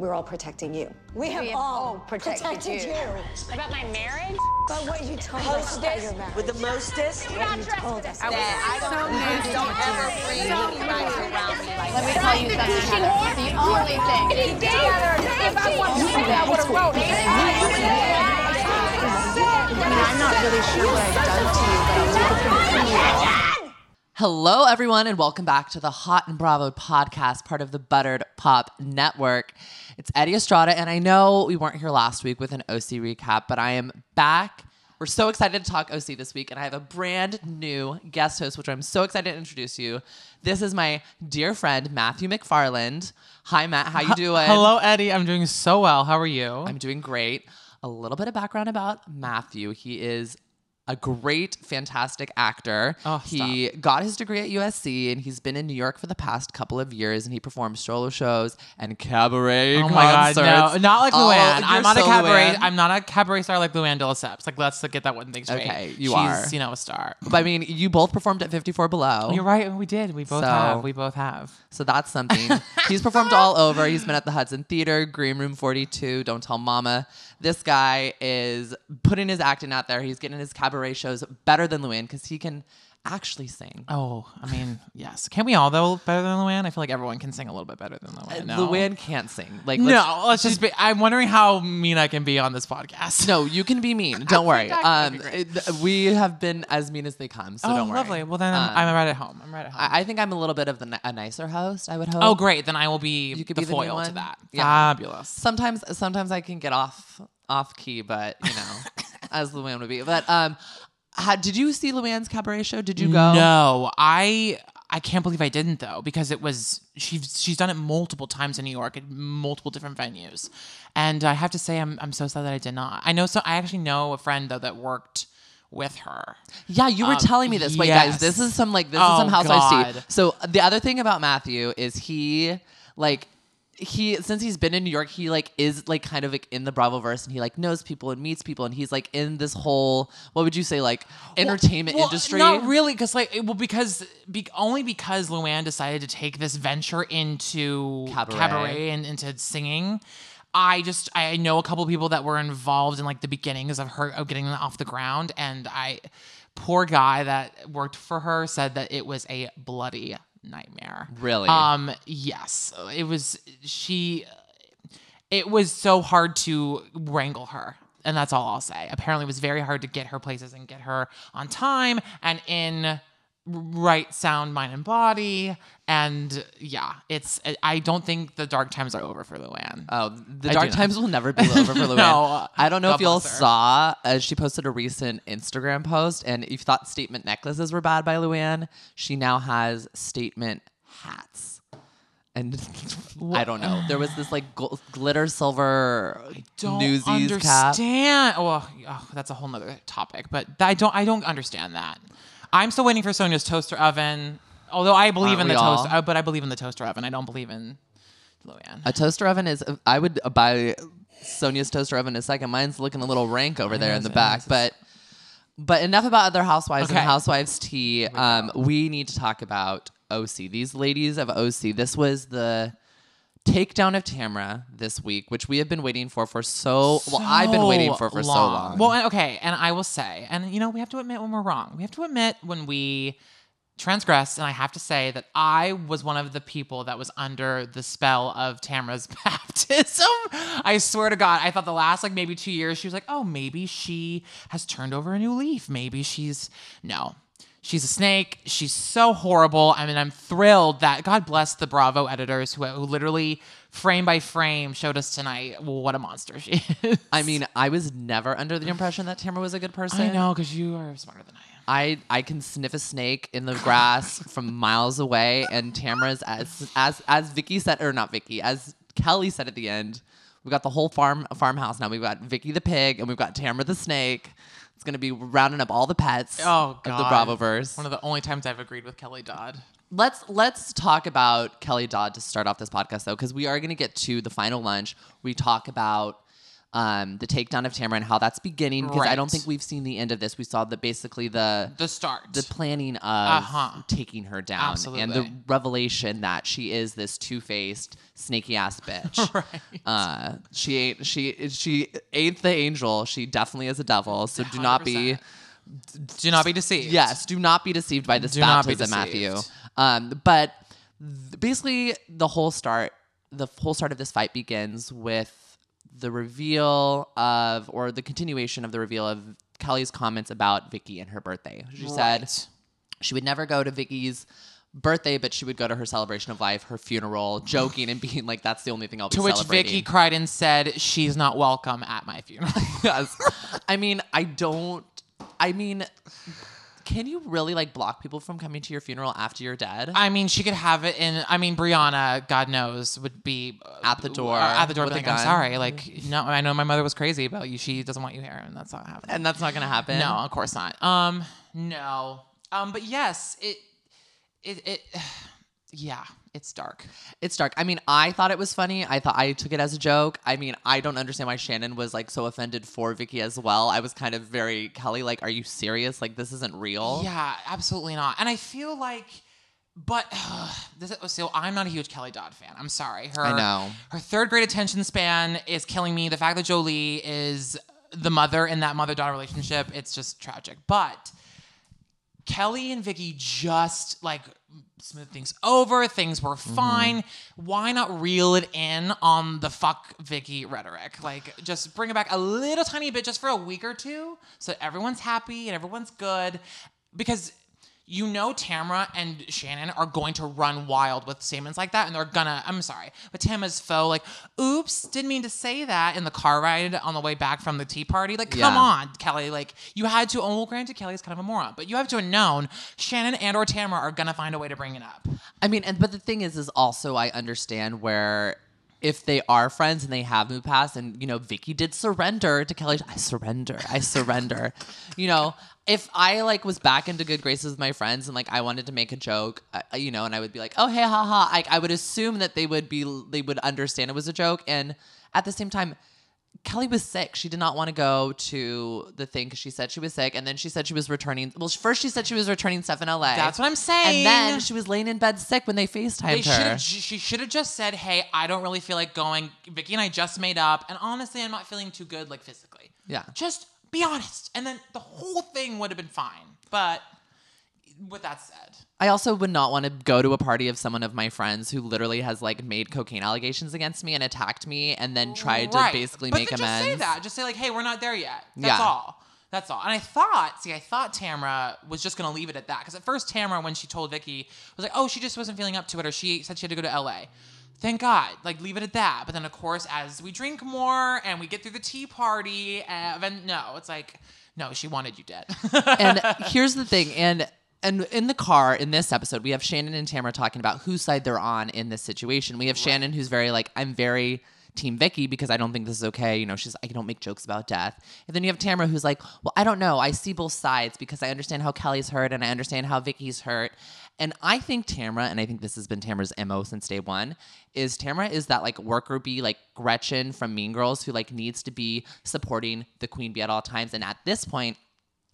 we're all protecting you. We have, have all all protected protected, you. you. About my marriage? But what you told us about your marriage. with the mostest. what you told us. That I don't, please don't ever bring anybody around me like Let me tell you something. Heather. The only thing. If I want to say I would have wrote I mean, I'm not really sure what I've done to you, but I'll take it from you. Hello, everyone, and welcome back to the Hot and Bravo podcast, part of the Buttered Pop Network. It's Eddie Estrada, and I know we weren't here last week with an OC recap, but I am back. We're so excited to talk OC this week, and I have a brand new guest host, which I'm so excited to introduce you. This is my dear friend Matthew McFarland. Hi, Matt. How you doing? Hello, Eddie. I'm doing so well. How are you? I'm doing great. A little bit of background about Matthew. He is a great, fantastic actor. Oh, he got his degree at USC and he's been in New York for the past couple of years and he performs solo shows and cabaret oh my god, no, not like Oh, Luann. I'm not so a cabaret. Luann. I'm not a cabaret star like Luann de Lesseps. Like, let's get that one thing straight. Okay, you She's, are. you know, a star. But I mean, you both performed at 54 Below. You're right. We did. We both So- have. We both have. So that's something. He's performed all over. He's been at the Hudson Theater, Green Room 42, Don't Tell Mama. This guy is putting his acting out there. He's getting his cabaret shows better than Luann because he can actually sing. Oh, I mean, yes. Can we all though better than Luann? I feel like everyone can sing a little bit better than Luann. No. Luann can't sing. Like No, let's- let's just be. I'm wondering how mean I can be on this podcast. No, you can be mean. Don't worry. Um, it- we have been as mean as they come, so oh, don't worry. lovely. Well, then I'm, Um, I'm right at home. I'm right at home. I, I think I'm a little bit of the, a nicer host. I would hope. oh, great. Then I will be You could the be the foil to that. Yeah. Fabulous. Sometimes, sometimes I can get off off key, but you know, as Luann would be. But um, how, did you see Luann's cabaret show? Did you go? No, I I can't believe I didn't though because it was she's she's done it multiple times in New York at multiple different venues, and I have to say I'm I'm so sad that I did not. I know so I actually know a friend though that worked with her. Yeah, you were Um, telling me this. Wait, guys, this is some like this Oh, is some housewives I see. So the other thing about Matthew is he like he since he's been in New York, he like is like kind of like in the Bravo verse and he like knows people and meets people and he's like in this whole what would you say like entertainment Well, industry. Not really, because like it- well, because be, only because Luann decided to take this venture into Cabaret. and into singing. I just I know a couple people that were involved in like the beginnings of her of getting off the ground, and I poor guy that worked for her said that it was a bloody nightmare. Really? Um. Yes, it was. She it was so hard to wrangle her. And that's all I'll say. Apparently, it was very hard to get her places and get her on time and in right sound, mind, and body. And yeah, it's. I don't think the dark times are over for Luann. Oh, the I dark times will never be over for Luann. No, I don't know if y'all saw, uh, she posted a recent Instagram post, and if you thought statement necklaces were bad by Luann, she now has statement hats. And I don't know. There was this like gl- glitter silver don't Newsies cap. understand. Well, oh, that's a whole nother topic, but I don't. I don't understand that. I'm still waiting for Sonja's toaster oven. Although I believe Aren't in we the all? toaster, uh, but I believe in the toaster oven. I don't believe in Luann. A toaster oven is. I would buy Sonja's toaster oven in a second. Mine's looking a little rank over there in the it back, is. but. But enough about other housewives and Okay. housewives tea. Um, we need to talk about OC. These ladies of OC. This was the takedown of Tamra this week, which we have been waiting for for so. well, I've been waiting for for so long. Well, okay, and I will say, and you know, we have to admit when we're wrong. We have to admit when we transgress, and I have to say that I was one of the people that was under the spell of Tamara's baptism. I swear to God, I thought the last like maybe two years she was like, oh, maybe she has turned over a new leaf. Maybe she's no. She's a snake. She's so horrible. I mean, I'm thrilled that God bless the Bravo editors who, who literally frame by frame showed us tonight what a monster she is. I mean, I was never under the impression that Tamra was a good person. I know because you are smarter than I am. I I can sniff a snake in the grass from miles away, and Tamra's as as as Vicki said, or not Vicki, as Kelly said at the end. We've got the whole farm farmhouse now. We've got Vicki the pig, and we've got Tamra the snake. It's gonna be rounding up all the pets Oh of the God. Bravoverse. One of the only times I've agreed with Kelly Dodd. let's let's talk about Kelly Dodd to start off this podcast though, because we are going to get to the final lunch. We talk about um, the takedown of Tamara and how that's beginning because I don't think we've seen the end of this. We saw the basically the The start. the planning of Uh-huh. taking her down and the revelation that she is this two-faced snaky ass bitch Right. uh she ain't she she ain't the angel she definitely is a devil so do not be Do not be deceived. yes do not be deceived by this Do not be baptism matthew um but th- basically the whole start the whole start of this fight begins with the reveal of or the continuation of the reveal of kelly's comments about vicki and her birthday she said she would never go to Vicki's birthday, but she would go to her celebration of life, her funeral, joking and being like, "That's the only thing I'll be To which. Vicki cried and said, "She's not welcome at my funeral." yes. I mean, I don't. I mean, can you really like block people from coming to your funeral after you're dead? I mean, she could have it in. I mean, Briana, God knows, would be uh, At the door At the door, with be a like, I'm sorry. Like, no, I know my mother was crazy about you. She doesn't want you here, and that's not happening. and that's not gonna happen. No, of course not. Um, no. Um, but yes, it, it, it, yeah, it's dark. It's dark. I mean, I thought it was funny. I thought I took it as a joke. I mean, I don't understand why Shannon was like so offended for Vicki as well. I was kind of very Kelly, like, are you serious? Like, this isn't real. Yeah, absolutely not. And I feel like, but this, is, so I'm not a huge Kelly Dodd fan. I'm sorry. Her, I know. her third grade attention span is killing me. The fact that Jolie is the mother in that mother daughter relationship, it's just tragic. But Kelly and Vicki just like smooth things over. Things were Mm-hmm. fine. Why not reel it in on the fuck Vicki rhetoric? Like, just bring it back a little tiny bit just for a week or two so everyone's happy and everyone's good. Because you know Tamara and Shannon are going to run wild with statements like that, and they're gonna. I'm sorry, but Tamara's faux like, "Oops, didn't mean to say that" in the car ride on the way back from the tea party. Like, come Yeah. on, Kelly. Like, you had to. Oh, well, granted, Kelly's kind of a moron, but you have to have known Shannon and or Tamara are gonna find a way to bring it up. I mean, and but the thing is, is also I understand where if they are friends and they have moved past, and you know, Vicki did surrender to Kelly. I surrender. I surrender. you know, if I like was back into good graces with my friends and like I wanted to make a joke, uh, you know, and I would be like, oh hey, haha. I, I would assume that they would be they would understand it was a joke, and at the same time. Kelly was sick. She did not want to go to the thing because she said she was sick, and then she said she was returning. Well, first she said she was returning stuff in LA. That's what I'm saying. And then she was laying in bed sick when they FaceTimed They her. She should have just said, "Hey, I don't really feel like going. Vicki and I just made up, and honestly, I'm not feeling too good, like physically. Yeah. Just be honest, and then the whole thing would have been fine. But with that said, I also would not want to go to a party of someone of my friends who literally has like made cocaine allegations against me and attacked me and then tried right. to basically but make amends. Just say that. Just say like, "Hey, we're not there yet." That's Yeah. all. That's all. And I thought, see, I thought Tamara was just gonna leave it at that because at first Tamara, when she told Vicki, was like, "Oh, she just wasn't feeling up to it," or she said she had to go to LA. Thank God, like leave it at that. But then, of course, as we drink more and we get through the tea party, uh, then no, it's like, no, she wanted you dead. and here's the thing and and in the car in this episode we have shannon and tamara talking about whose side they're on in this situation we have shannon who's very like i'm very team vicki because i don't think this is okay you know she's i don't make jokes about death. And then you have tamara who's like well i don't know. I see both sides because i understand how kelly's hurt and i understand how vicki's hurt. And i think tamara and i think this has been tamara's mo since day one is tamara is that like worker bee like gretchen from mean girls who like needs to be supporting the queen bee at all times. And at this point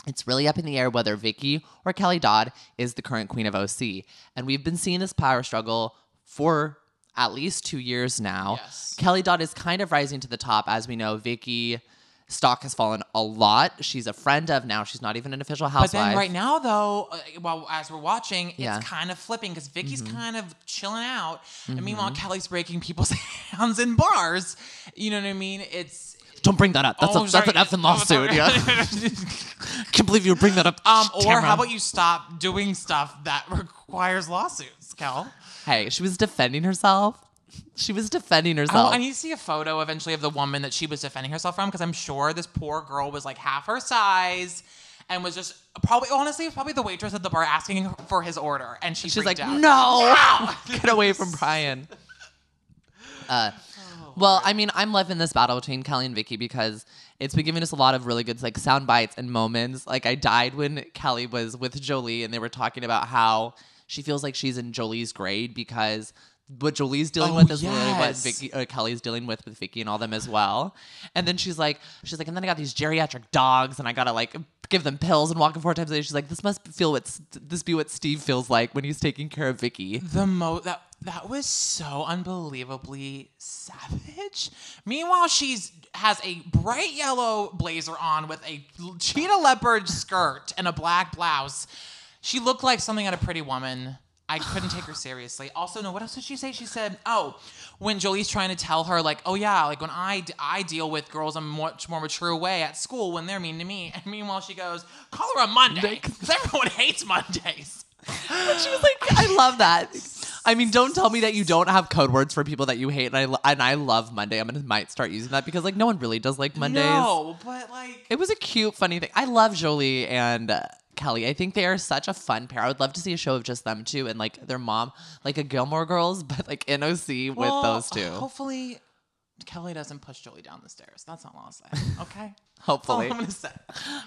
it's really up in the air whether Vicki or Kelly Dodd is the current queen of OC. And we've been seeing this power struggle for at least two years now. Yes. Kelly Dodd is kind of rising to the top. As we know, Vicki stock has fallen a lot. She's a friend of now. She's not even an official But housewife. then right now, though, uh, while as we're watching, it's Yeah. kind of flipping because Vicki's Mm-hmm. kind of chilling out, and meanwhile Kelly's breaking people's hands in bars. You know what I mean? It's Don't bring that up. That's, Oh, a, that's an sorry. effing Oh, lawsuit. sorry. Yeah. Can't believe you bring that up. um, or Tamara. how about you stop doing stuff that requires lawsuits, Kel? Hey, she was defending herself. She was defending Oh, herself. I need to see a photo eventually of the woman that she was defending herself from because I'm sure this poor girl was like half her size and was just probably honestly probably the waitress at the bar asking for his order and she She's like, out. no, get away from Brian. Uh, Oh, well, I mean, I'm loving this battle between Kelly and Vicki because it's been giving us a lot of really good like sound bites and moments. Like I died when Kelly was with Jolie and they were talking about how she feels like she's in Jolie's grade because what Jolie's dealing Oh, with is really what. Vicki, uh, Kelly's dealing with with Vicki and all them as well. And then she's like, she's like, and then I got these geriatric dogs, and I gotta like give them pills and walk them four times a day. She's like, this must feel what this be what Steve feels like when he's taking care of Vicki. the mo that that was so unbelievably savage. Meanwhile, she's has a bright yellow blazer on with a cheetah leopard skirt and a black blouse. She looked like something out of Pretty Woman. I couldn't take her seriously. Also, no, what else did she say? She said, "Oh, when Jolie's trying to tell her, like, oh yeah, like when I I deal with girls in a much more mature way at school when they're mean to me." And meanwhile, she goes, "Call her a Monday, because everyone hates Mondays." She was like, I love that. I mean, don't tell me that you don't have code words for people that you hate, and I lo- and I love Monday. I'm gonna might start using that because like no one really does like Mondays. No, but like It was a cute, funny thing. I love Jolie and uh, Kelly. I think they are such a fun pair. I would love to see a show of just them two and like their mom, like a Gilmore Girls, but like NOC with those two. Hopefully, Kelly doesn't push Jolie down the stairs. That's all I'll say. Okay. Hopefully. I'm gonna say.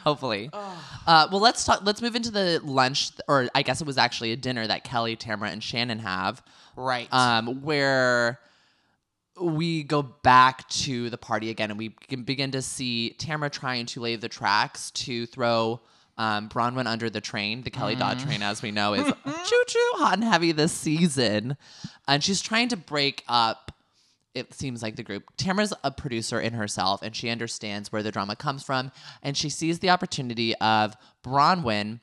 Hopefully. Uh, well, let's talk. Let's move into the lunch, or I guess it was actually a dinner that Kelly, Tamara, and Shannon have. Right. um, where we go back to the party again and we can begin to see Tamara trying to lay the tracks to throw um, Braunwyn under the train. The Kelly Dodd train, as we know, is choo choo hot and heavy this season. And she's trying to break up, it seems like the group. Tamara's a producer in herself and she understands where the drama comes from. And she sees the opportunity of Braunwyn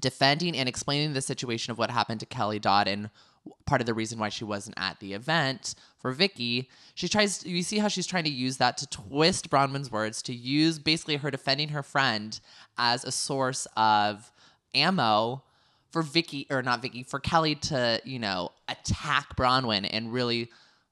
defending and explaining the situation of what happened to Kelly Dodd and part of the reason why she wasn't at the event for Vicki. She tries you see how she's trying to use that to twist Braunwyn's words to use basically her defending her friend as a source of ammo for Vicki or not Vicky for Kelly to, you know, attack Braunwyn and really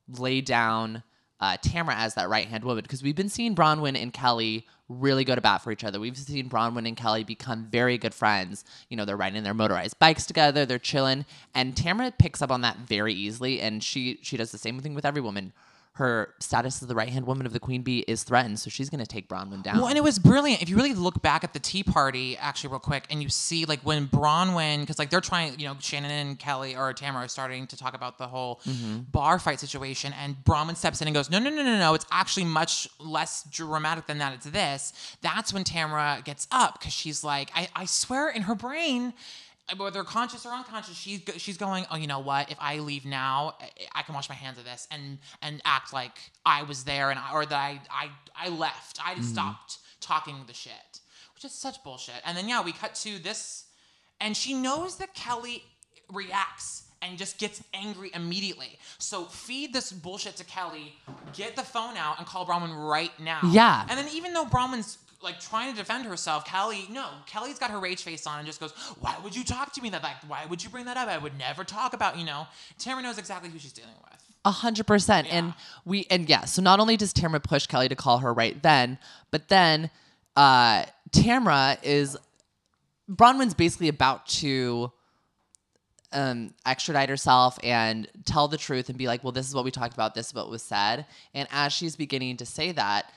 lay down uh, Tamara as that right hand woman because we've been seeing Braunwyn and Kelly really go to bat for each other. We've seen Braunwyn and Kelly become very good friends. You know, they're riding their motorized bikes together, they're chilling, and Tamara picks up on that very easily, and she she does the same thing with every woman. Her status as the right hand woman of the queen bee is threatened, so she's gonna take Braunwyn down. Well, and it was brilliant. If you really look back at the tea party, actually, real quick, and you see like when Braunwyn, because like they're trying, you know, Shannon and Kelly or Tamara are starting to talk about the whole mm-hmm. bar fight situation, and Braunwyn steps in and goes, "No, no, no, no, no! It's actually much less dramatic than that. It's this." That's when Tamara gets up because she's like, I, I swear, in her brain. Uh, whether conscious or unconscious, she's go- she's going. Oh, you know what? If I leave now, I- I can wash my hands of this and and act like I was there and I, or that I I I left. I just stopped talking the shit, which is such bullshit. And then yeah, we cut to this, and she knows that Kelly reacts and just gets angry immediately. So feed this bullshit to Kelly, get the phone out and call Braunwyn right now. Yeah. And then even though Braunwyn's like trying to defend herself, Kelly, no, Kelly's got her rage face on and just goes, "Why would you talk to me that like? Why would you bring that up? I would never talk about you know." Tamara knows exactly who she's dealing with. A hundred percent. And we and yeah, so not only does Tamara push Kelly to call her right then, but then uh Tamara is Braunwyn's basically about to um extradite herself and tell the truth and be like, well, this is what we talked about, this is what was said. And as she's beginning to say that,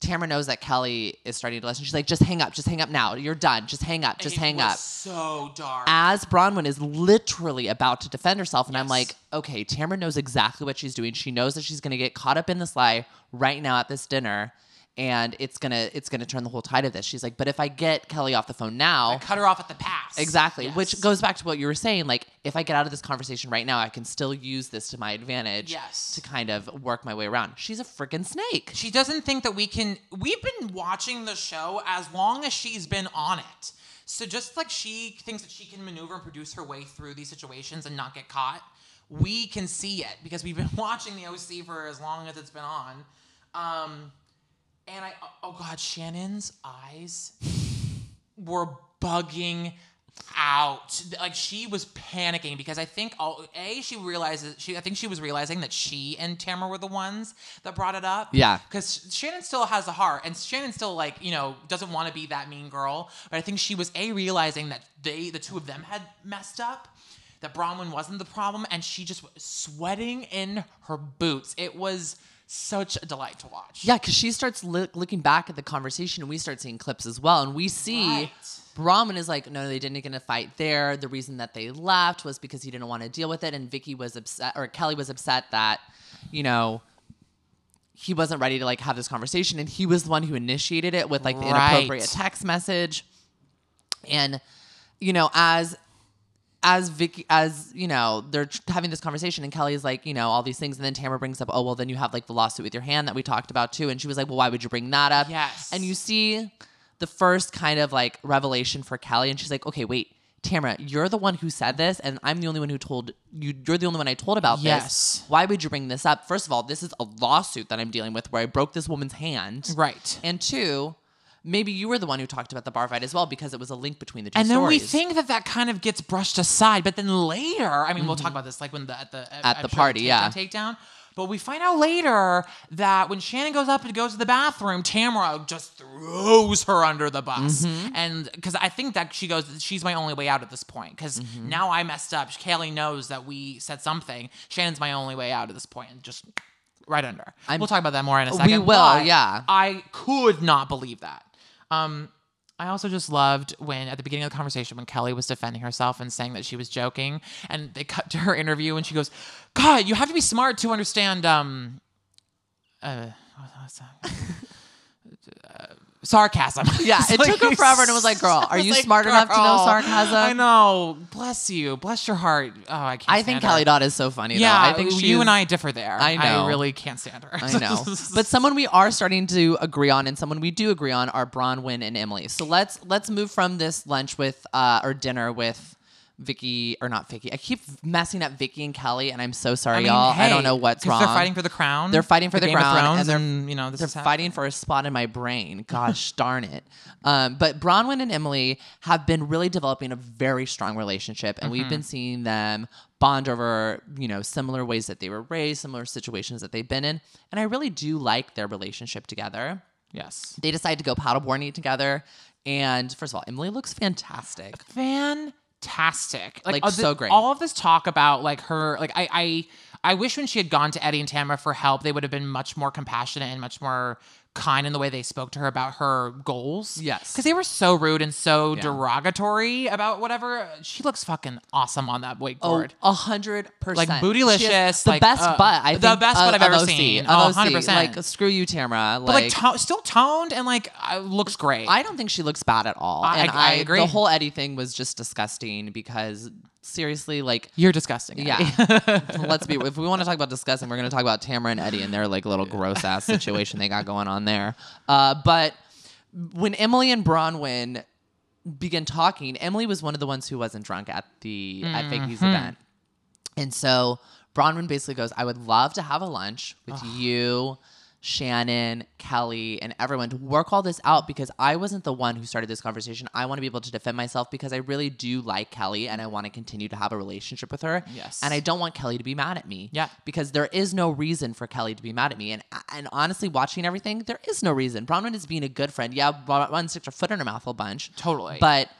Tamara knows that Kelly is starting to listen. She's like, just hang up, just hang up now. You're done. Just hang up, just It hang up So dark. as Braunwyn is literally about to defend herself. And I'm like, okay, Tamara knows exactly what she's doing. She knows that she's gonna get caught up in this lie right now at this dinner. And it's gonna it's gonna turn the whole tide of this. She's like, but if I get Kelly off the phone now, Cut her off at the pass. exactly, Yes. which goes back to what you were saying. Like, if I get out of this conversation right now, I can still use this to my advantage. Yes. To kind of work my way around. She's a freaking snake. She doesn't think that we can. We've been watching the show as long as she's been on it. So just like she thinks that she can maneuver and produce her way through these situations and not get caught, we can see it because we've been watching the OC for as long as it's been on. Um, and I, oh, oh god, Shannon's eyes were bugging out. Like she was panicking because I think all a she realizes she I think she was realizing that she and Tamara were the ones that brought it up. Yeah. Because Shannon still has a heart, and Shannon still like you know doesn't want to be that mean girl. But I think she was a realizing that they the two of them had messed up. That Braunwyn wasn't the problem, and she just was sweating in her boots. It was such a delight to watch. Yeah, because she starts loo- looking back at the conversation, and we start seeing clips as well, and we see Right. Braunwyn is like, no, they didn't get in a fight there. The reason that they left was because he didn't want to deal with it, and Vicki was upset, or Kelly was upset that, you know, he wasn't ready to like have this conversation, and he was the one who initiated it with like the Right. inappropriate text message, and you know, as as Vicki, as you know, they're having this conversation, and Kelly is like, you know, all these things, and then Tamara brings up, oh well, then you have like the lawsuit with your hand that we talked about too, and she was like, well, why would you bring that up? Yes. and you see the first kind of like revelation for Kelly, and she's like, okay, wait. Tamara, you're the one who said this, and I'm the only one who told you. You're the only one I told about Yes. this. Why would you bring this up? First of all, this is a lawsuit that I'm dealing with where I broke this woman's hand. Right. And two, maybe you were the one who talked about the bar fight as well because it was a link between the two And then we think that that kind of gets brushed aside, but then later, I mean, we'll talk about this like when the at the Mm-hmm. At the party, yeah. takedown. But we find out later that when Shannon goes up and goes to the bathroom, Tamara just throws her under the bus, Mm-hmm. and because I think that she goes, she's my only way out at this point. Because Mm-hmm. now I messed up. Kaylee knows that we said something. Shannon's my only way out at this point, and just right under. I'm- we'll talk about that more in a second. We will, yeah. I could not believe that. Um, I also just loved when at the beginning of the conversation when Kelly was defending herself and saying that she was joking, and they cut to her interview and she goes, "God, you have to be smart to understand." Um, uh? Uh, sarcasm. Yeah, it like- took her forever, and it was like, girl, are you like, smart enough to know sarcasm? I know. Bless you. Bless your heart. Oh, I can't. I think Kelly. Dodd is so funny. Yeah, though. I think you and I differ there. I know. I really can't stand her. I know, but someone we are starting to agree on, and someone we do agree on, are Braunwyn and Emily. So let's let's move from this lunch with uh, or dinner with Vicki or not Vicki. I keep messing up Vicki and Kelly, and I'm so sorry, I mean, y'all. I don't know what's wrong. They're fighting for the crown. They're fighting for the of crown, and they're- and you know this They're fighting for a spot in my brain. Gosh darn it. Um, but Braunwyn and Emily have been really developing a very strong relationship, and we've Mm-hmm. been seeing them bond over, you know, similar ways that they were raised, similar situations that they've been in. And I really do like their relationship together. Yes. They decide to go paddleboarding together. And first of all, Emily looks fantastic. Fantastic. Like, all the- so great. All of this talk about like her, like I, I, I wish when she had gone to Eddie and Tamara for help, they would have been much more compassionate and much more kind in the way they spoke to her about her goals. Yes. because they were so rude and so Yeah. derogatory about whatever. She looks fucking awesome on that Oh, wakeboard. a hundred percent. Like, bootylicious, The like, best uh, butt. I The best of, butt I've ever OC, seen. Oh, 100%. Like, screw you, Tamara. but like, to- still toned and like uh, looks great. I don't think she looks bad at all. I- and I agree. The whole Eddie thing was just disgusting because seriously, like, You're disgusting. yeah. Let's be. If we want to talk about disgusting, we're going to talk about Tamara and Eddie and their like little gross ass situation they got going on there. Uh, but when Emily and Braunwyn began talking, Emily was one of the ones who wasn't drunk at the at Vicki's event, and so Braunwyn basically goes, "I would love to have a lunch with you." Shannon, Kelly, and everyone to work all this out because I wasn't the one who started this conversation. I want to be able to defend myself because I really do like Kelly and I want to continue to have a relationship with her. Yes. And I don't want Kelly to be mad at me. Yeah. Because there is no reason for Kelly to be mad at me. And and honestly, watching everything, there is no reason. Braunwyn is being a good friend. Yeah, Braunwyn sticks her foot in her mouth a bunch. Totally. But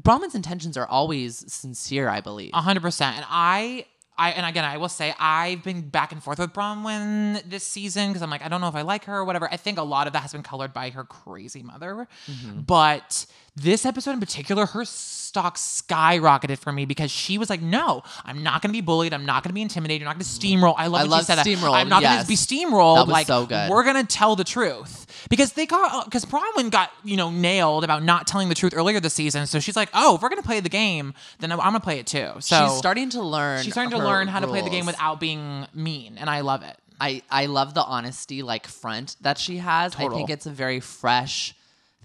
Braunwyn's intentions are always sincere, I believe. A hundred percent. And I, I, and again, I will say I've been back and forth with Braunwyn this season because I'm like, I don't know if I like her or whatever. I think a lot of that has been colored by her crazy mother, Mm-hmm. but this episode in particular, her stock skyrocketed for me because she was like, "No, I'm not going to be bullied. I'm not going to be intimidated. You're not going to steamroll." I love. I love that. I'm not going to be steamrolled. That was like, so good. We're going to tell the truth because they got uh, because Braunwyn got you know nailed about not telling the truth earlier this season. So she's like, "Oh, if we're going to play the game, then I'm going to play it too." So she's starting to learn. She's starting to learn how to play the game without being mean, and I love it. I, I love the honesty like front that she has. I think it's a very fresh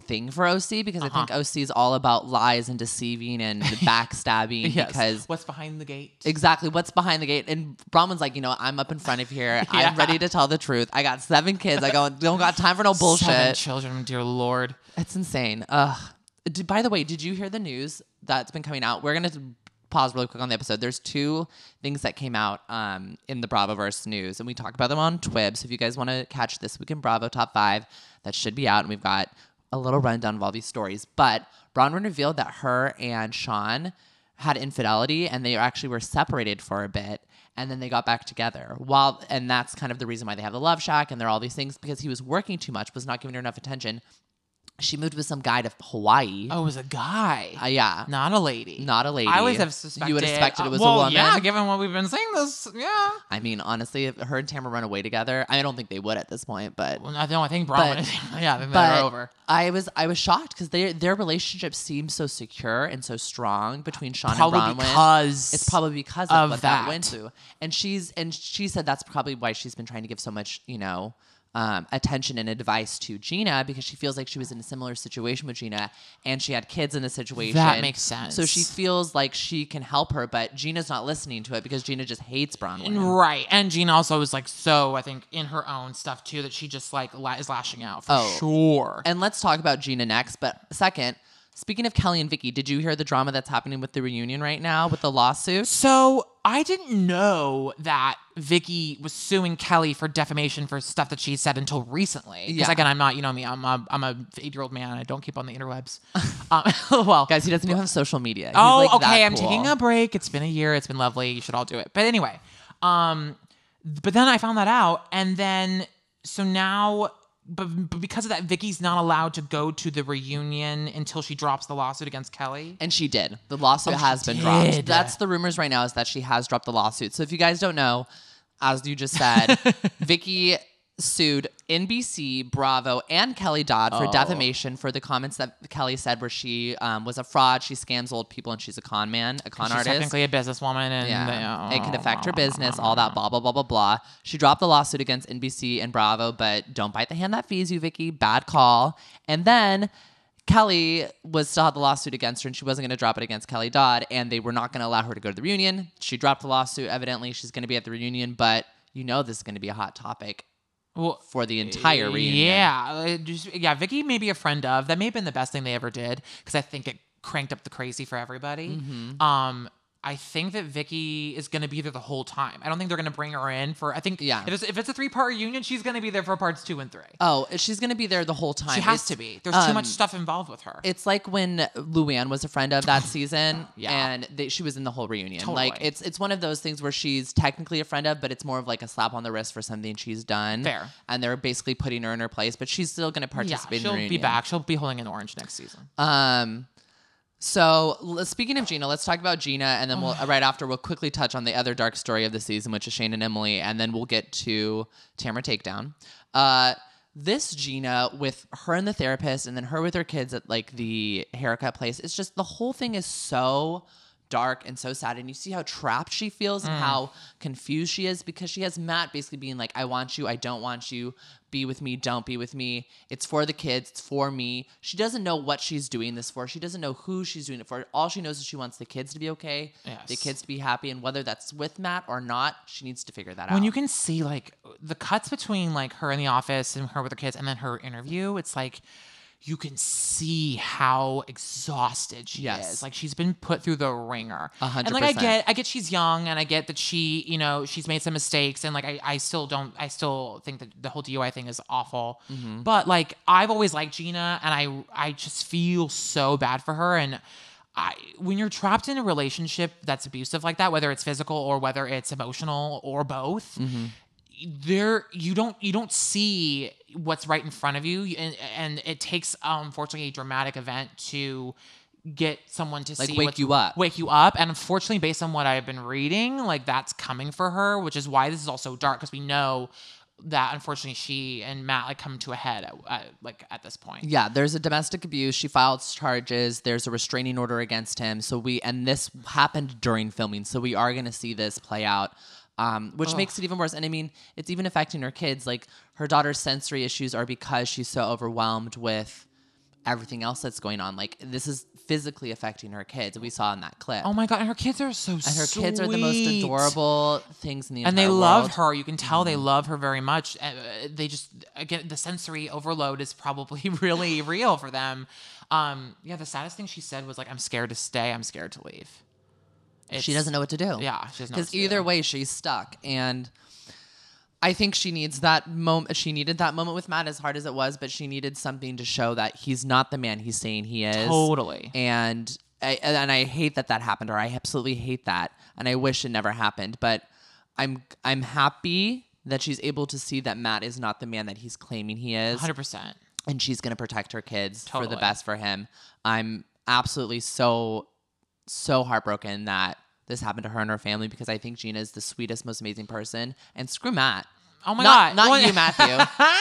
thing for OC because I Uh-huh. think OC is all about lies and deceiving and backstabbing because what's behind the gate? exactly what's behind the gate. And Braunwyn's like, you know, I'm up in front of here. Yeah. I'm ready to tell the truth. I got seven kids. I go, don't got time for no Seven bullshit. children, dear lord. It's insane. Ugh. D- by the way, did you hear the news that's been coming out? We're gonna pause really quick on the episode. There's two things that came out um, in the Bravoverse news, and we talk about them on Twib. So if you guys want to catch this week in Bravo top five, that should be out, and we've got a little rundown of all these stories. But Braunwyn revealed that her and Sean had infidelity and they actually were separated for a bit and then they got back together. While and that's kind of the reason why they have the love shack and they're all these things because he was working too much, was not giving her enough attention. She moved with some guy to Hawaii. Oh, it was a guy. Uh, yeah. Not a lady. Not a lady. I always have suspected. You would have suspected it was well, a woman. Yeah, given what we've been saying, this. Yeah. I mean, honestly, if her and Tamara run away together, I don't think they would at this point, but Well, I don't. I think Braun. But- yeah, but they're over. I was I was shocked because their their relationship seems so secure and so strong between Sean Probably and Braunwyn. because it's probably because of, of what that. that. went through. And she's and she said that's probably why she's been trying to give so much, you know, um, attention and advice to Gina because she feels like she was in a similar situation with Gina and she had kids in the situation. That makes sense. So she feels like she can help her, but Gina's not listening to it because Gina just hates Braunwyn. Right, and Gina also is like so. I think in her own stuff too that she just like la- is lashing out for Oh. sure. And let's talk about Gina next. But second, speaking of Kelly and Vicki, did you hear the drama that's happening with the reunion right now with the lawsuit? So I didn't know that Vicki was suing Kelly for defamation for stuff that she said until recently. Because Yeah. again, I'm not, you know me, I'm a, I'm a eight year old man. I don't keep on the interwebs. um, well, Guys, he doesn't even have social media. He's oh, like that okay. I'm cool. taking a break. It's been a year. It's been lovely. You should all do it. But anyway, um, but then I found that out, and then so now. But, but because of that, Vicki's not allowed to go to the reunion until she drops the lawsuit against Kelly. And she did. The lawsuit Oh, she has been dropped. That's the rumors right now is that she has dropped the lawsuit. So if you guys don't know, as you just said, Vicki sued NBC, Bravo, and Kelly Dodd Oh. for defamation for the comments that Kelly said where she um, was a fraud, she scams old people, and she's a con man, a con She's artist. technically a businesswoman, and Yeah, they- it can affect her business, all that blah blah blah blah blah. She dropped the lawsuit against NBC and Bravo, but don't bite the hand that feeds you, Vicki. Bad call. And then Kelly was still had the lawsuit against her, and she wasn't going to drop it against Kelly Dodd, and they were not going to allow her to go to the reunion. She dropped the lawsuit. Evidently, she's going to be at the reunion, but you know this is going to be a hot topic Well, for the entire reunion. Yeah, uh, just, yeah. Vicki may be a friend of. That may have been the best thing they ever did because I think it cranked up the crazy for everybody. Mm-hmm. Um, I think that Vicki is going to be there the whole time. I don't think they're going to bring her in for. I think Yeah. if it's, if it's a three part reunion, she's going to be there for parts two and three. Oh, she's going to be there the whole time. she has It's- to be. There's too um, much stuff involved with her. It's like when Luann was a friend of that season, Yeah. and they, she was in the whole reunion. Like it's it's one of those things where she's technically a friend of, but it's more of like a slap on the wrist for something she's done. Fair. And they're basically putting her in her place, but she's still going to yeah, participate. she'll in the be back. She'll be holding an orange next season. Um. So speaking of Gina, let's talk about Gina, and then we'll right after we'll quickly touch on the other dark story of the season, which is Shane and Emily, and then we'll get to Tamara Takedown. Uh, this Gina with her and the therapist, and then her with her kids at like the haircut place. It's just the whole thing is so dark and so sad, and you see how trapped she feels and mm. how confused she is because she has Matt basically being like, "I want you, I don't want you." Be with me, don't be with me. It's for the kids, it's for me. She doesn't know what she's doing this for. She doesn't know who she's doing it for. All she knows is she wants the kids to be okay, the kids to be happy, and whether that's with Matt or not, she needs to figure that out. when you can see like the cuts between like her in the office and her with her kids and then her interview it's like you can see how exhausted she Yes. is like she's been put through the ringer A hundred and like i get i get she's young and i get that she you know she's made some mistakes and like i, I still don't i still think that the whole dui thing is awful Mm-hmm. but like i've always liked gina and i i just feel so bad for her and I, when you're trapped in a relationship that's abusive like that, whether it's physical or whether it's emotional or both, Mm-hmm. There you don't you don't see what's right in front of you, and, and it takes um, unfortunately a dramatic event to get someone to Like, see wake you up. wake you up, and unfortunately, based on what I've been reading, like that's coming for her, which is why this is all so dark because we know that unfortunately she and Matt like come to a head at, like at this point. Yeah, there's a domestic abuse. She filed charges. There's a restraining order against him. So we and this happened during filming. So we are going to see this play out, um, which makes it even worse. And I mean, it's even affecting her kids. Like her daughter's sensory issues are because she's so overwhelmed with everything else that's going on. Like this is physically affecting her kids. We saw in that clip. Oh my god, and her kids are so and her kids are the most adorable things in the and they love world. her. You can tell Mm-hmm. they love her very much. Uh, they just again the sensory overload is probably really real for them. Um, yeah, the saddest thing she said was like, "I'm scared to stay. I'm scared to leave." She doesn't know what to do. Yeah, she doesn't Because either way, she's stuck. And I think she needs that moment. She needed that moment with Matt, as hard as it was, but she needed something to show that he's not the man he's saying he is. Totally. And I, and I hate that that happened, or I absolutely hate that, and I wish it never happened. But I'm I'm happy that she's able to see that Matt is not the man that he's claiming he is, 100%. and she's going to protect her kids for the best for him. I'm absolutely so so heartbroken that this happened to her and her family because I think Gina is the sweetest, most amazing person. And screw Matt. Oh my not, God. Not Well- you, Matthew,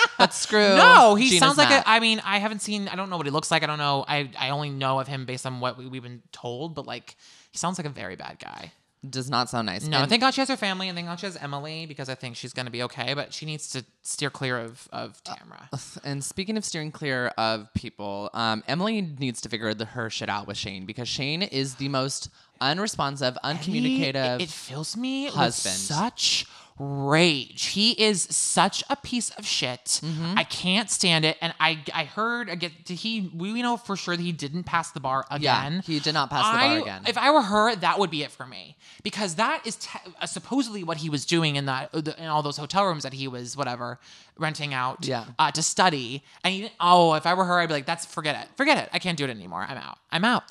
but screw. No, he Gina's sounds like Matt. a. I mean, I haven't seen. I don't know what he looks like. I don't know. I I only know of him based on what we, we've been told. But like, he sounds like a very bad guy. Does not sound nice. No, And- thank God she has her family, and thank God she has Emily because I think she's gonna be okay. But she needs to steer clear of of Tamara. And speaking of steering clear of people, um, Emily needs to figure the, her shit out with Shane because Shane is the most unresponsive, uncommunicative. He- it, it fills me husband. with such rage. He is such a piece of shit. Mm-hmm. I can't stand it. And I I heard again he we know for sure that he didn't pass the bar yeah, again. he did not pass the I, bar again. If I were her, that would be it for me because that is te- uh, supposedly what he was doing in that in all those hotel rooms that he was whatever renting out Yeah. uh, to study. And he didn't, oh, if I were her, I'd be like, that's forget it, forget it. I can't do it anymore. I'm out. I'm out.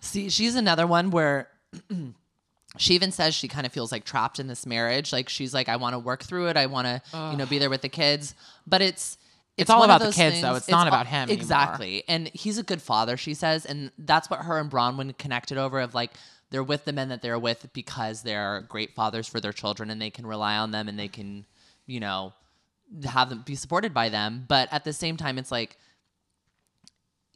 See, she's another one where she even says she kind of feels like trapped in this marriage. Like she's like, I want to work through it. I want to, you know, be there with the kids. But it's It's all about the kids, though. It's not all- about him anymore. Exactly. And he's a good father, she says, and that's what her and Braunwyn connected over. Of like, they're with the men that they're with because they're great fathers for their children, and they can rely on them, and they can, you know, have them be supported by them. But at the same time, it's like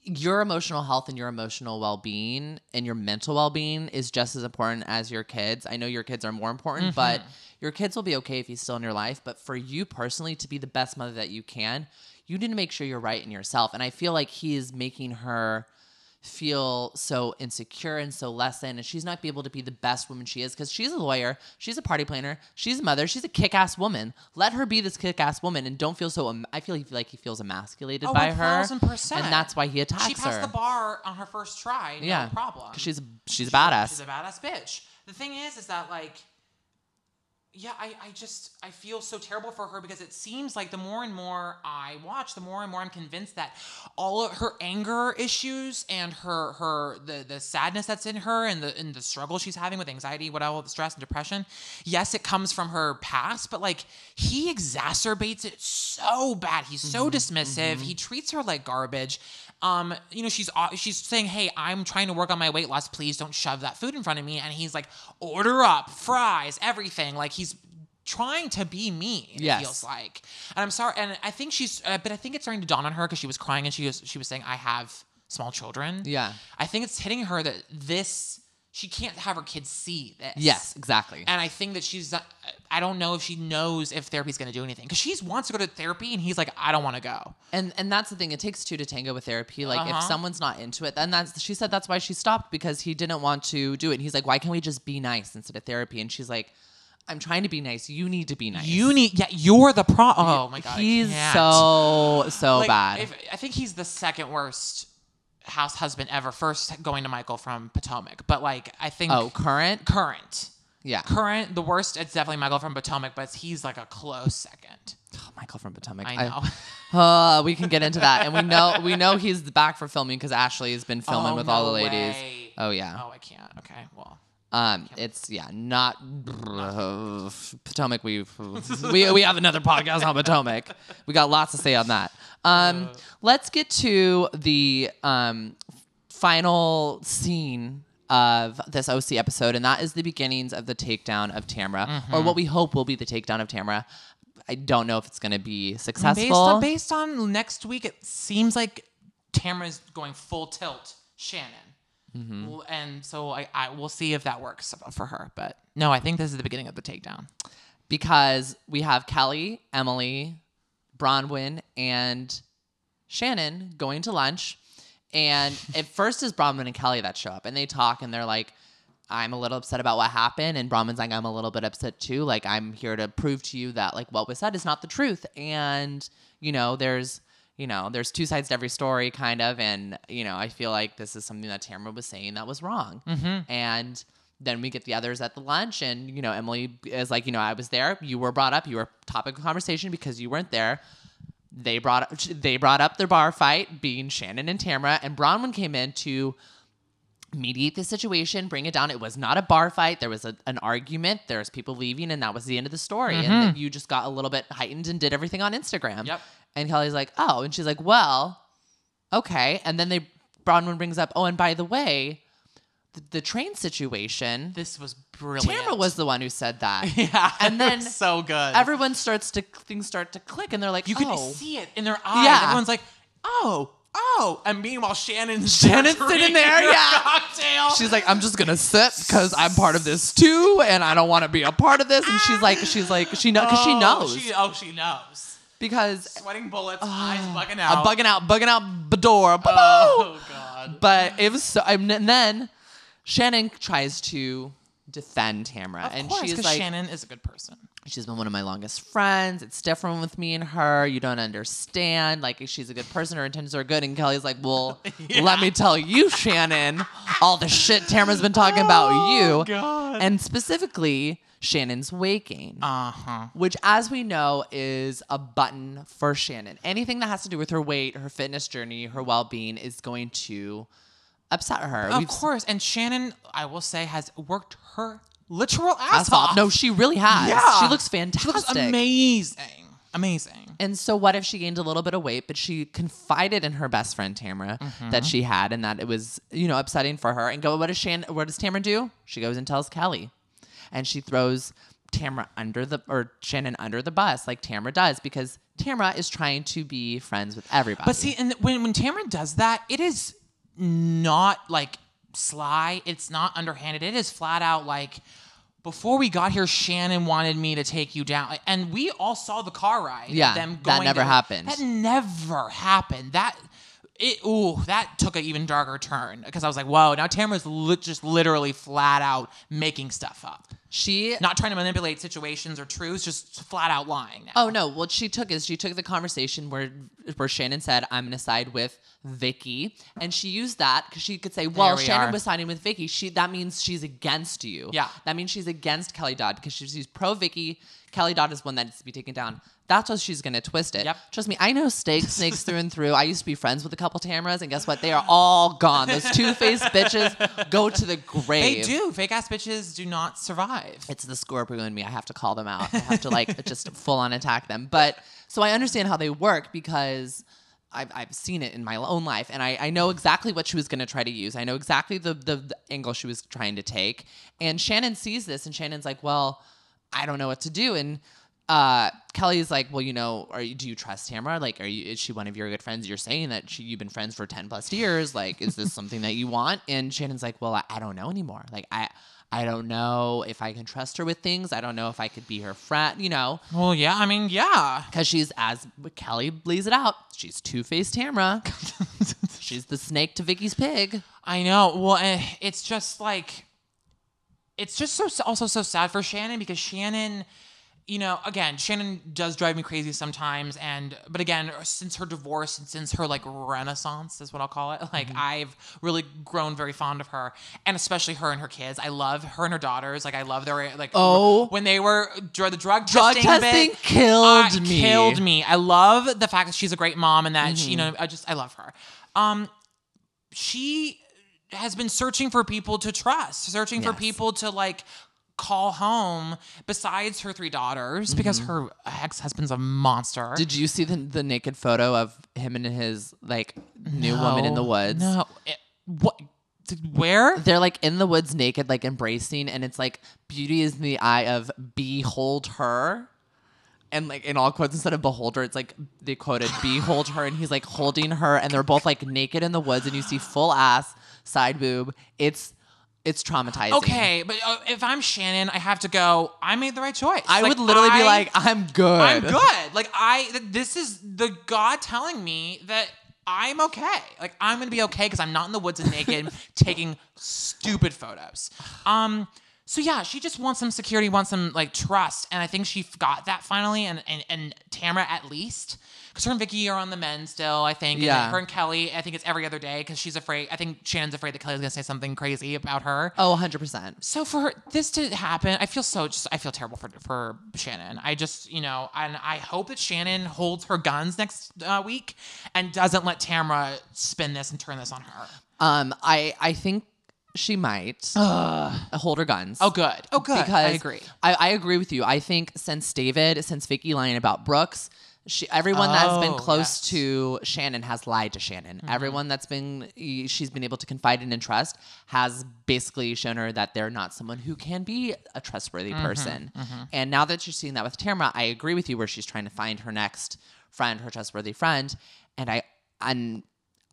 your emotional health and your emotional well-being and your mental well-being is just as important as your kids. I know your kids are more important, mm-hmm. but your kids will be okay if he's still in your life, but for you personally to be the best mother that you can, you need to make sure you're right in yourself. And I feel like he is making her feel so insecure and so less than and she's not be able to be the best woman she is because she's a lawyer she's a party planner she's a mother she's a kick-ass woman let her be this kick-ass woman and don't feel so i feel like he feels emasculated Oh, by her 1000%. and that's why he attacks her. She passed her the bar on her first try. No yeah problem. 'Cause she's she's a badass She's a badass bitch. The thing is, is that like, yeah, I, I just I feel so terrible for her because it seems like the more and more I watch, the more and more I'm convinced that all of her anger issues and her her the the sadness that's in her and the and the struggle she's having with anxiety, what all the stress and depression, yes, it comes from her past, but like he exacerbates it so bad. He's so mm-hmm. dismissive. Mm-hmm. He treats her like garbage. Um, you know, she's uh, she's saying, "Hey, I'm trying to work on my weight loss. Please don't shove that food in front of me." And he's like, "Order up fries, everything." Like he's trying to be mean. Yes. It feels like, and I'm sorry. And I think she's, uh, but I think it's starting to dawn on her because she was crying and she was she was saying, "I have small children." Yeah. I think it's hitting her that this she can't have her kids see this. yes exactly And I think that she's, uh, I don't know if she knows if therapy's going to do anything because she wants to go to therapy and he's like, I don't want to go. and and that's the thing it takes two to tango with therapy like if Uh-huh. someone's not into it then that's she said that's why she stopped because he didn't want to do it and he's like why can't we just be nice instead of therapy and she's like i'm trying to be nice you need to be nice You need, yeah, you're the pro. Oh my god, he's so so Like, bad if- I think he's the second worst house husband ever. First going to Michael from Potomac, but like I think oh current current, yeah current, the worst. It's definitely Michael from Potomac, but he's like a close second. Oh, michael from potomac I know. uh, we can get into that and we know we know he's back for filming because ashley has been filming Oh, with all the ladies way. oh yeah Oh, I can't. Okay, well. Um, it's yeah, not Potomac. We we we have another podcast on Potomac. We got lots to say on that. Um, let's get to the um final scene of this OC episode, and that is the beginnings of the takedown of Tamara, or what we hope will be the takedown of Tamara. I don't know if it's going to be successful. Based on, based on next week, it seems like Tamara's going full tilt Shannon. Mm-hmm. And so I, I we'll see if that works for her. But no, I think this is the beginning of the takedown. because we have Kelly, Emily, Braunwyn, and Shannon going to lunch. And at first is Braunwyn and Kelly that show up and they talk and they're like, I'm a little upset about what happened. And Braunwyn's like, I'm a little bit upset too. Like, I'm here to prove to you that like what was said is not the truth. And, you know, there's you know, there's two sides to every story, kind of. And, you know, I feel like this is something that Tamara was saying that was wrong. Mm-hmm. And then we get the others at the lunch, and, you know, Emily is like, you know, I was there. You were brought up. You were topic of conversation because you weren't there. They brought up, they brought up their bar fight being Shannon and Tamara, and Braunwyn came in to mediate the situation, bring it down. It was not a bar fight. There was a, an argument. There's people leaving, and that was the end of the story. And then mm-hmm. you just got a little bit heightened and did everything on Instagram. Yep. And Kelly's like, oh, and she's like, well, okay. And then they Braunwyn brings up, oh, and by the way, the, the train situation. This was brilliant. Tamara was the one who said that. Yeah, And then so good. Everyone starts to things start to click, and they're like, you oh. could see it in their eyes. Yeah. Everyone's like, oh, oh. And meanwhile, Shannon's Shannon's sitting there, yeah. cocktail. She's like, I'm just gonna sip because I'm part of this too, and I don't want to be a part of this. And she's like, she's like, she know because she Oh, knows She, oh, she knows. because Sweating bullets, ah, eyes bugging out. I'm bugging out, bugging out Beador. Oh God. But it was so. And then Shannon tries to defend Tamara, Of and course, she's 'cause like, Shannon is a good person. She's been one of my longest friends. It's different with me and her. You don't understand. Like she's a good person. Her intentions are good. And Kelly's like, well, let me tell you, Shannon, all the shit Tamara's been talking about you, Oh, God. and specifically Shannon's waking. Uh huh. which, as we know, is a button for Shannon. Anything that has to do with her weight, her fitness journey, her well being is going to upset her. Of We've- course, and Shannon, I will say, has worked her literal ass, ass off. No, she really has. Yeah. She looks fantastic. She looks amazing. Amazing. And so, what if she gained a little bit of weight, but she confided in her best friend Tamara Mm-hmm. that she had, and that it was, you know, upsetting for her. And go, what does Shan? What does Tamara do? She goes and tells Kelly, and she throws Tamara under the or Shannon under the bus, like Tamara does, because Tamara is trying to be friends with everybody. But see, and when when Tamara does that, it is not like sly. It's not underhanded. It is flat out like. Before we got here, Shannon wanted me to take you down, and we all saw the car ride. Yeah, them that never happened. That never happened. That it. Ooh, that took an even darker turn because I was like, whoa. Now Tamara's li- just literally flat out making stuff up, she not trying to manipulate situations or truths, just flat out lying. Now. Oh no! What she took is she took the conversation where where Shannon said, "I'm going to side with Vicki," and she used that because she could say, "Well, we Shannon are. was siding with Vicki. She that means she's against you. Yeah. that means she's against Kelly Dodd because she's, she's pro Vicki. Kelly Dodd is one that needs to be taken down. That's what she's to twist it. Yep. Trust me, I know steak snakes through and through. I used to be friends with a couple Tamaras, and guess what? They are all gone. Those two faced bitches go to the grave. They do. Fake ass bitches do not survive. It's the Scorpio in me. I have to call them out. I have to like just full on attack them. But so I understand how they work because I've, I've seen it in my own life and I, I know exactly what she was going to try to use. I know exactly the, the, the angle she was trying to take. And Shannon sees this and Shannon's like, well, I don't know what to do. And uh, Kelly's like, well, you know, are you, do you trust Tamara? Like, are you, is she one of your good friends? You're saying that she, you've been friends for 10 plus years. Like, is this something that you want? And Shannon's like, well, I, I don't know anymore. Like, I, I don't know if I can trust her with things. I don't know if I could be her friend, you know, Well, yeah. I mean, yeah. because she's, as Kelly lays it out, she's two faced Tamara. she's the snake to Vicki's pig. I know. Well, eh, it's just like, it's just so also so sad for Shannon because Shannon, you know, again, Shannon does drive me crazy sometimes, and but again, since her divorce and since her like renaissance is what I'll call it, like I've really grown very fond of her, and especially her and her kids. I love her and her daughters. Like I love their like Oh. when they were dr- the drug Drug testing, testing bit, killed uh, me. Killed me. I love the fact that she's a great mom and that she, you Mm-hmm. know, I just I love her. Um, she has been searching for people to trust, searching for people to like call home besides her three daughters because her ex-husband's a monster. Mm-hmm. Did you see the, the naked photo of him and his like new woman in the woods? No. It- what where? They're like in the woods naked, like embracing, and it's like beauty is in the eye of behold her. And like in all quotes, instead of behold her, it's like they quoted behold her, and he's like holding her, and they're both like naked in the woods, and you see full ass, side boob. It's it's traumatizing. Okay, but uh, if I'm Shannon, I have to go. I made the right choice. I Like, would literally be I- like, I'm good. I'm good. Like I, th- this is the God telling me that I'm okay. Like I'm gonna be okay because I'm not in the woods and naked taking stupid photos. Um. So yeah, she just wants some security, wants some like trust, and I think she got that finally. And and and Tamara at least, because her and Vicki are on the men still. I think. And Yeah. her and Kelly, I think it's every other day because she's afraid. I think Shannon's afraid that Kelly's gonna say something crazy about her. Oh, 100 percent. So for her, this to happen, I feel so just I feel terrible for for Shannon. I just you know, and I hope that Shannon holds her guns next uh, week and doesn't let Tamara spin this and turn this on her. Um, I I think she might hold her guns. Oh, good. Oh, good. Because I agree. I, I agree with you. I think since David, since Vicki lying about Brooks, she, everyone that's been Oh, close yes. Mm-hmm. to Shannon has lied to Shannon. Everyone that's been she's been able to confide in and trust has basically shown her that they're not someone who can be a trustworthy Mm-hmm. person. And now that you're seeing that with Tamara, I agree with you where she's trying to find her next friend, her trustworthy friend. And I and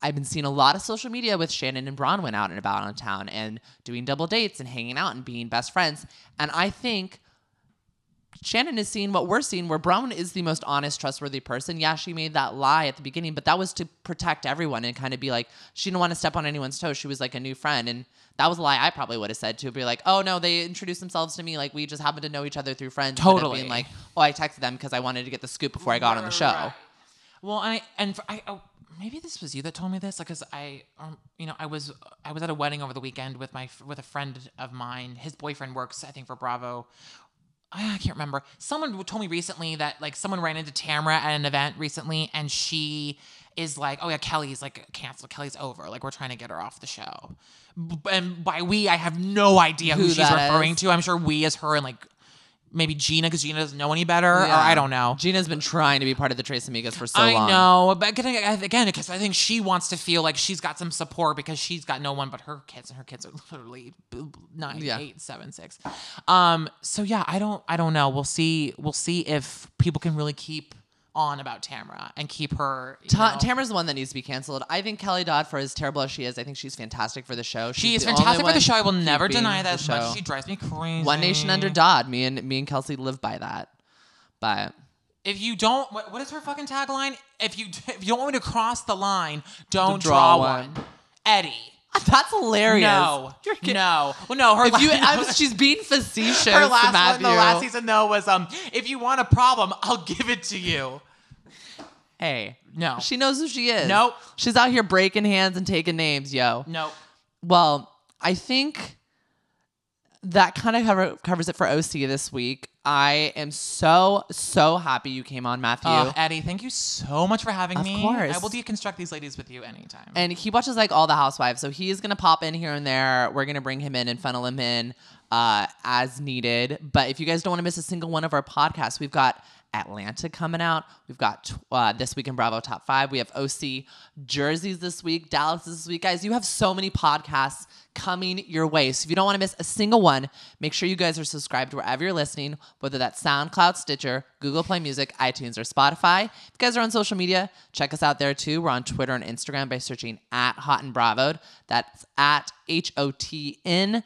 I've been seeing a lot of social media with Shannon and Braunwyn out and about on town and doing double dates and hanging out and being best friends. And I think Shannon is seeing what we're seeing, where Brown is the most honest, trustworthy person. Yeah, she made that lie at the beginning, but that was to protect everyone and kind of be like, she didn't want to step on anyone's toes. She was like a new friend. And that was a lie I probably would have said to be like, oh no, they introduced themselves to me. Like we just happened to know each other through friends. Totally. Being like, oh, I texted them because I wanted to get the scoop before I got on the show. Well, I and for, I oh, maybe this was you that told me this, like, cause I, um, you know, I was I was at a wedding over the weekend with my with a friend of mine. His boyfriend works, I think, for Bravo. I can't remember. Someone told me recently that like someone ran into Tamara at an event recently, and she is like, "Oh yeah, Kelly's like canceled. Kelly's over. Like we're trying to get her off the show." B- And by we, I have no idea who, Who she's referring is. to. I'm sure we as her and like maybe Gina, because Gina doesn't know any better, or I don't know. Gina's been trying to be part of the Tres Amigas for so I long. I know, but again, again, because I think she wants to feel like she's got some support because she's got no one but her kids, and her kids are literally nine, Yeah. eight, seven, six. Um, so yeah, I don't, I don't know. We'll see. We'll see if people can really keep on about Tamara and keep her. Ta- Tamara's the one that needs to be canceled. I think Kelly Dodd, for as terrible as she is, I think she's fantastic for the show. She She's is fantastic for the show. I will never deny that as much. She drives me crazy. One Nation Under Dodd. Me and me and Kelsey live by that. But If you don't, what, what is her fucking tagline? If you if you don't want me to cross the line, don't draw draw, one. one. Eddie. that's hilarious. No, no, well, no. Her If you, la- I was, she's being facetious. her last one, the last season though was um, if you want a problem, I'll give it to you. Hey, No. she knows who she is. Nope. she's out here breaking hands and taking names, yo. Nope. Well, I think that kind of cover, covers it for OC this week. I am so so happy you came on, Matthew. uh, Eddie, thank you so much for having Of me. course. I will deconstruct these ladies with you anytime. and he watches like all the housewives so he's gonna pop in here and there we're gonna bring him in and funnel him in uh, as needed but if you guys don't want to miss a single one of our podcasts we've got atlanta coming out. We've got uh, this week in bravo top five. We have oc jerseys this week dallas this week. Guys you have so many podcasts coming your way. So if you don't want to miss a single one make sure you guys are subscribed wherever you're listening whether that's soundcloud stitcher google play music itunes or spotify. If you guys are on social media check us out there too. We're on twitter and instagram by searching at hot and bravoed that's at h-o-t-n-b-r-a-v-o-d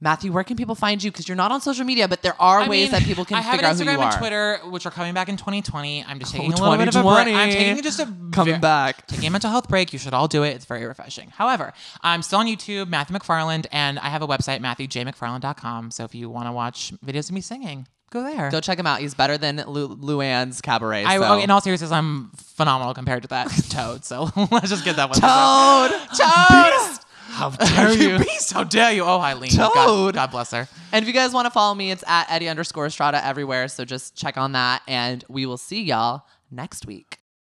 matthew where can people find you because you're not on social media but there are I ways mean, that people can I have figure out who Instagram you are and Twitter, which are coming back in 2020. I'm just taking a little bit of a break. 2020. I'm taking just a Coming back. Taking a mental health break. You should all do it. It's very refreshing. However, I'm still on YouTube, Matthew McFarland, and I have a website, MatthewJMcFarland.com. So if you want to watch videos of me singing, go there. go check him out he's better than Lu- luann's cabaret I, so. oh, in all seriousness, I'm phenomenal compared to that Toad. So let's just get that one. toad Toad. how dare you Beast, how dare you? Oh, Eileen. Toad. God bless her. And if you guys want to follow me, it's at Eddie underscore Strata everywhere. So just check on that. And we will see y'all next week.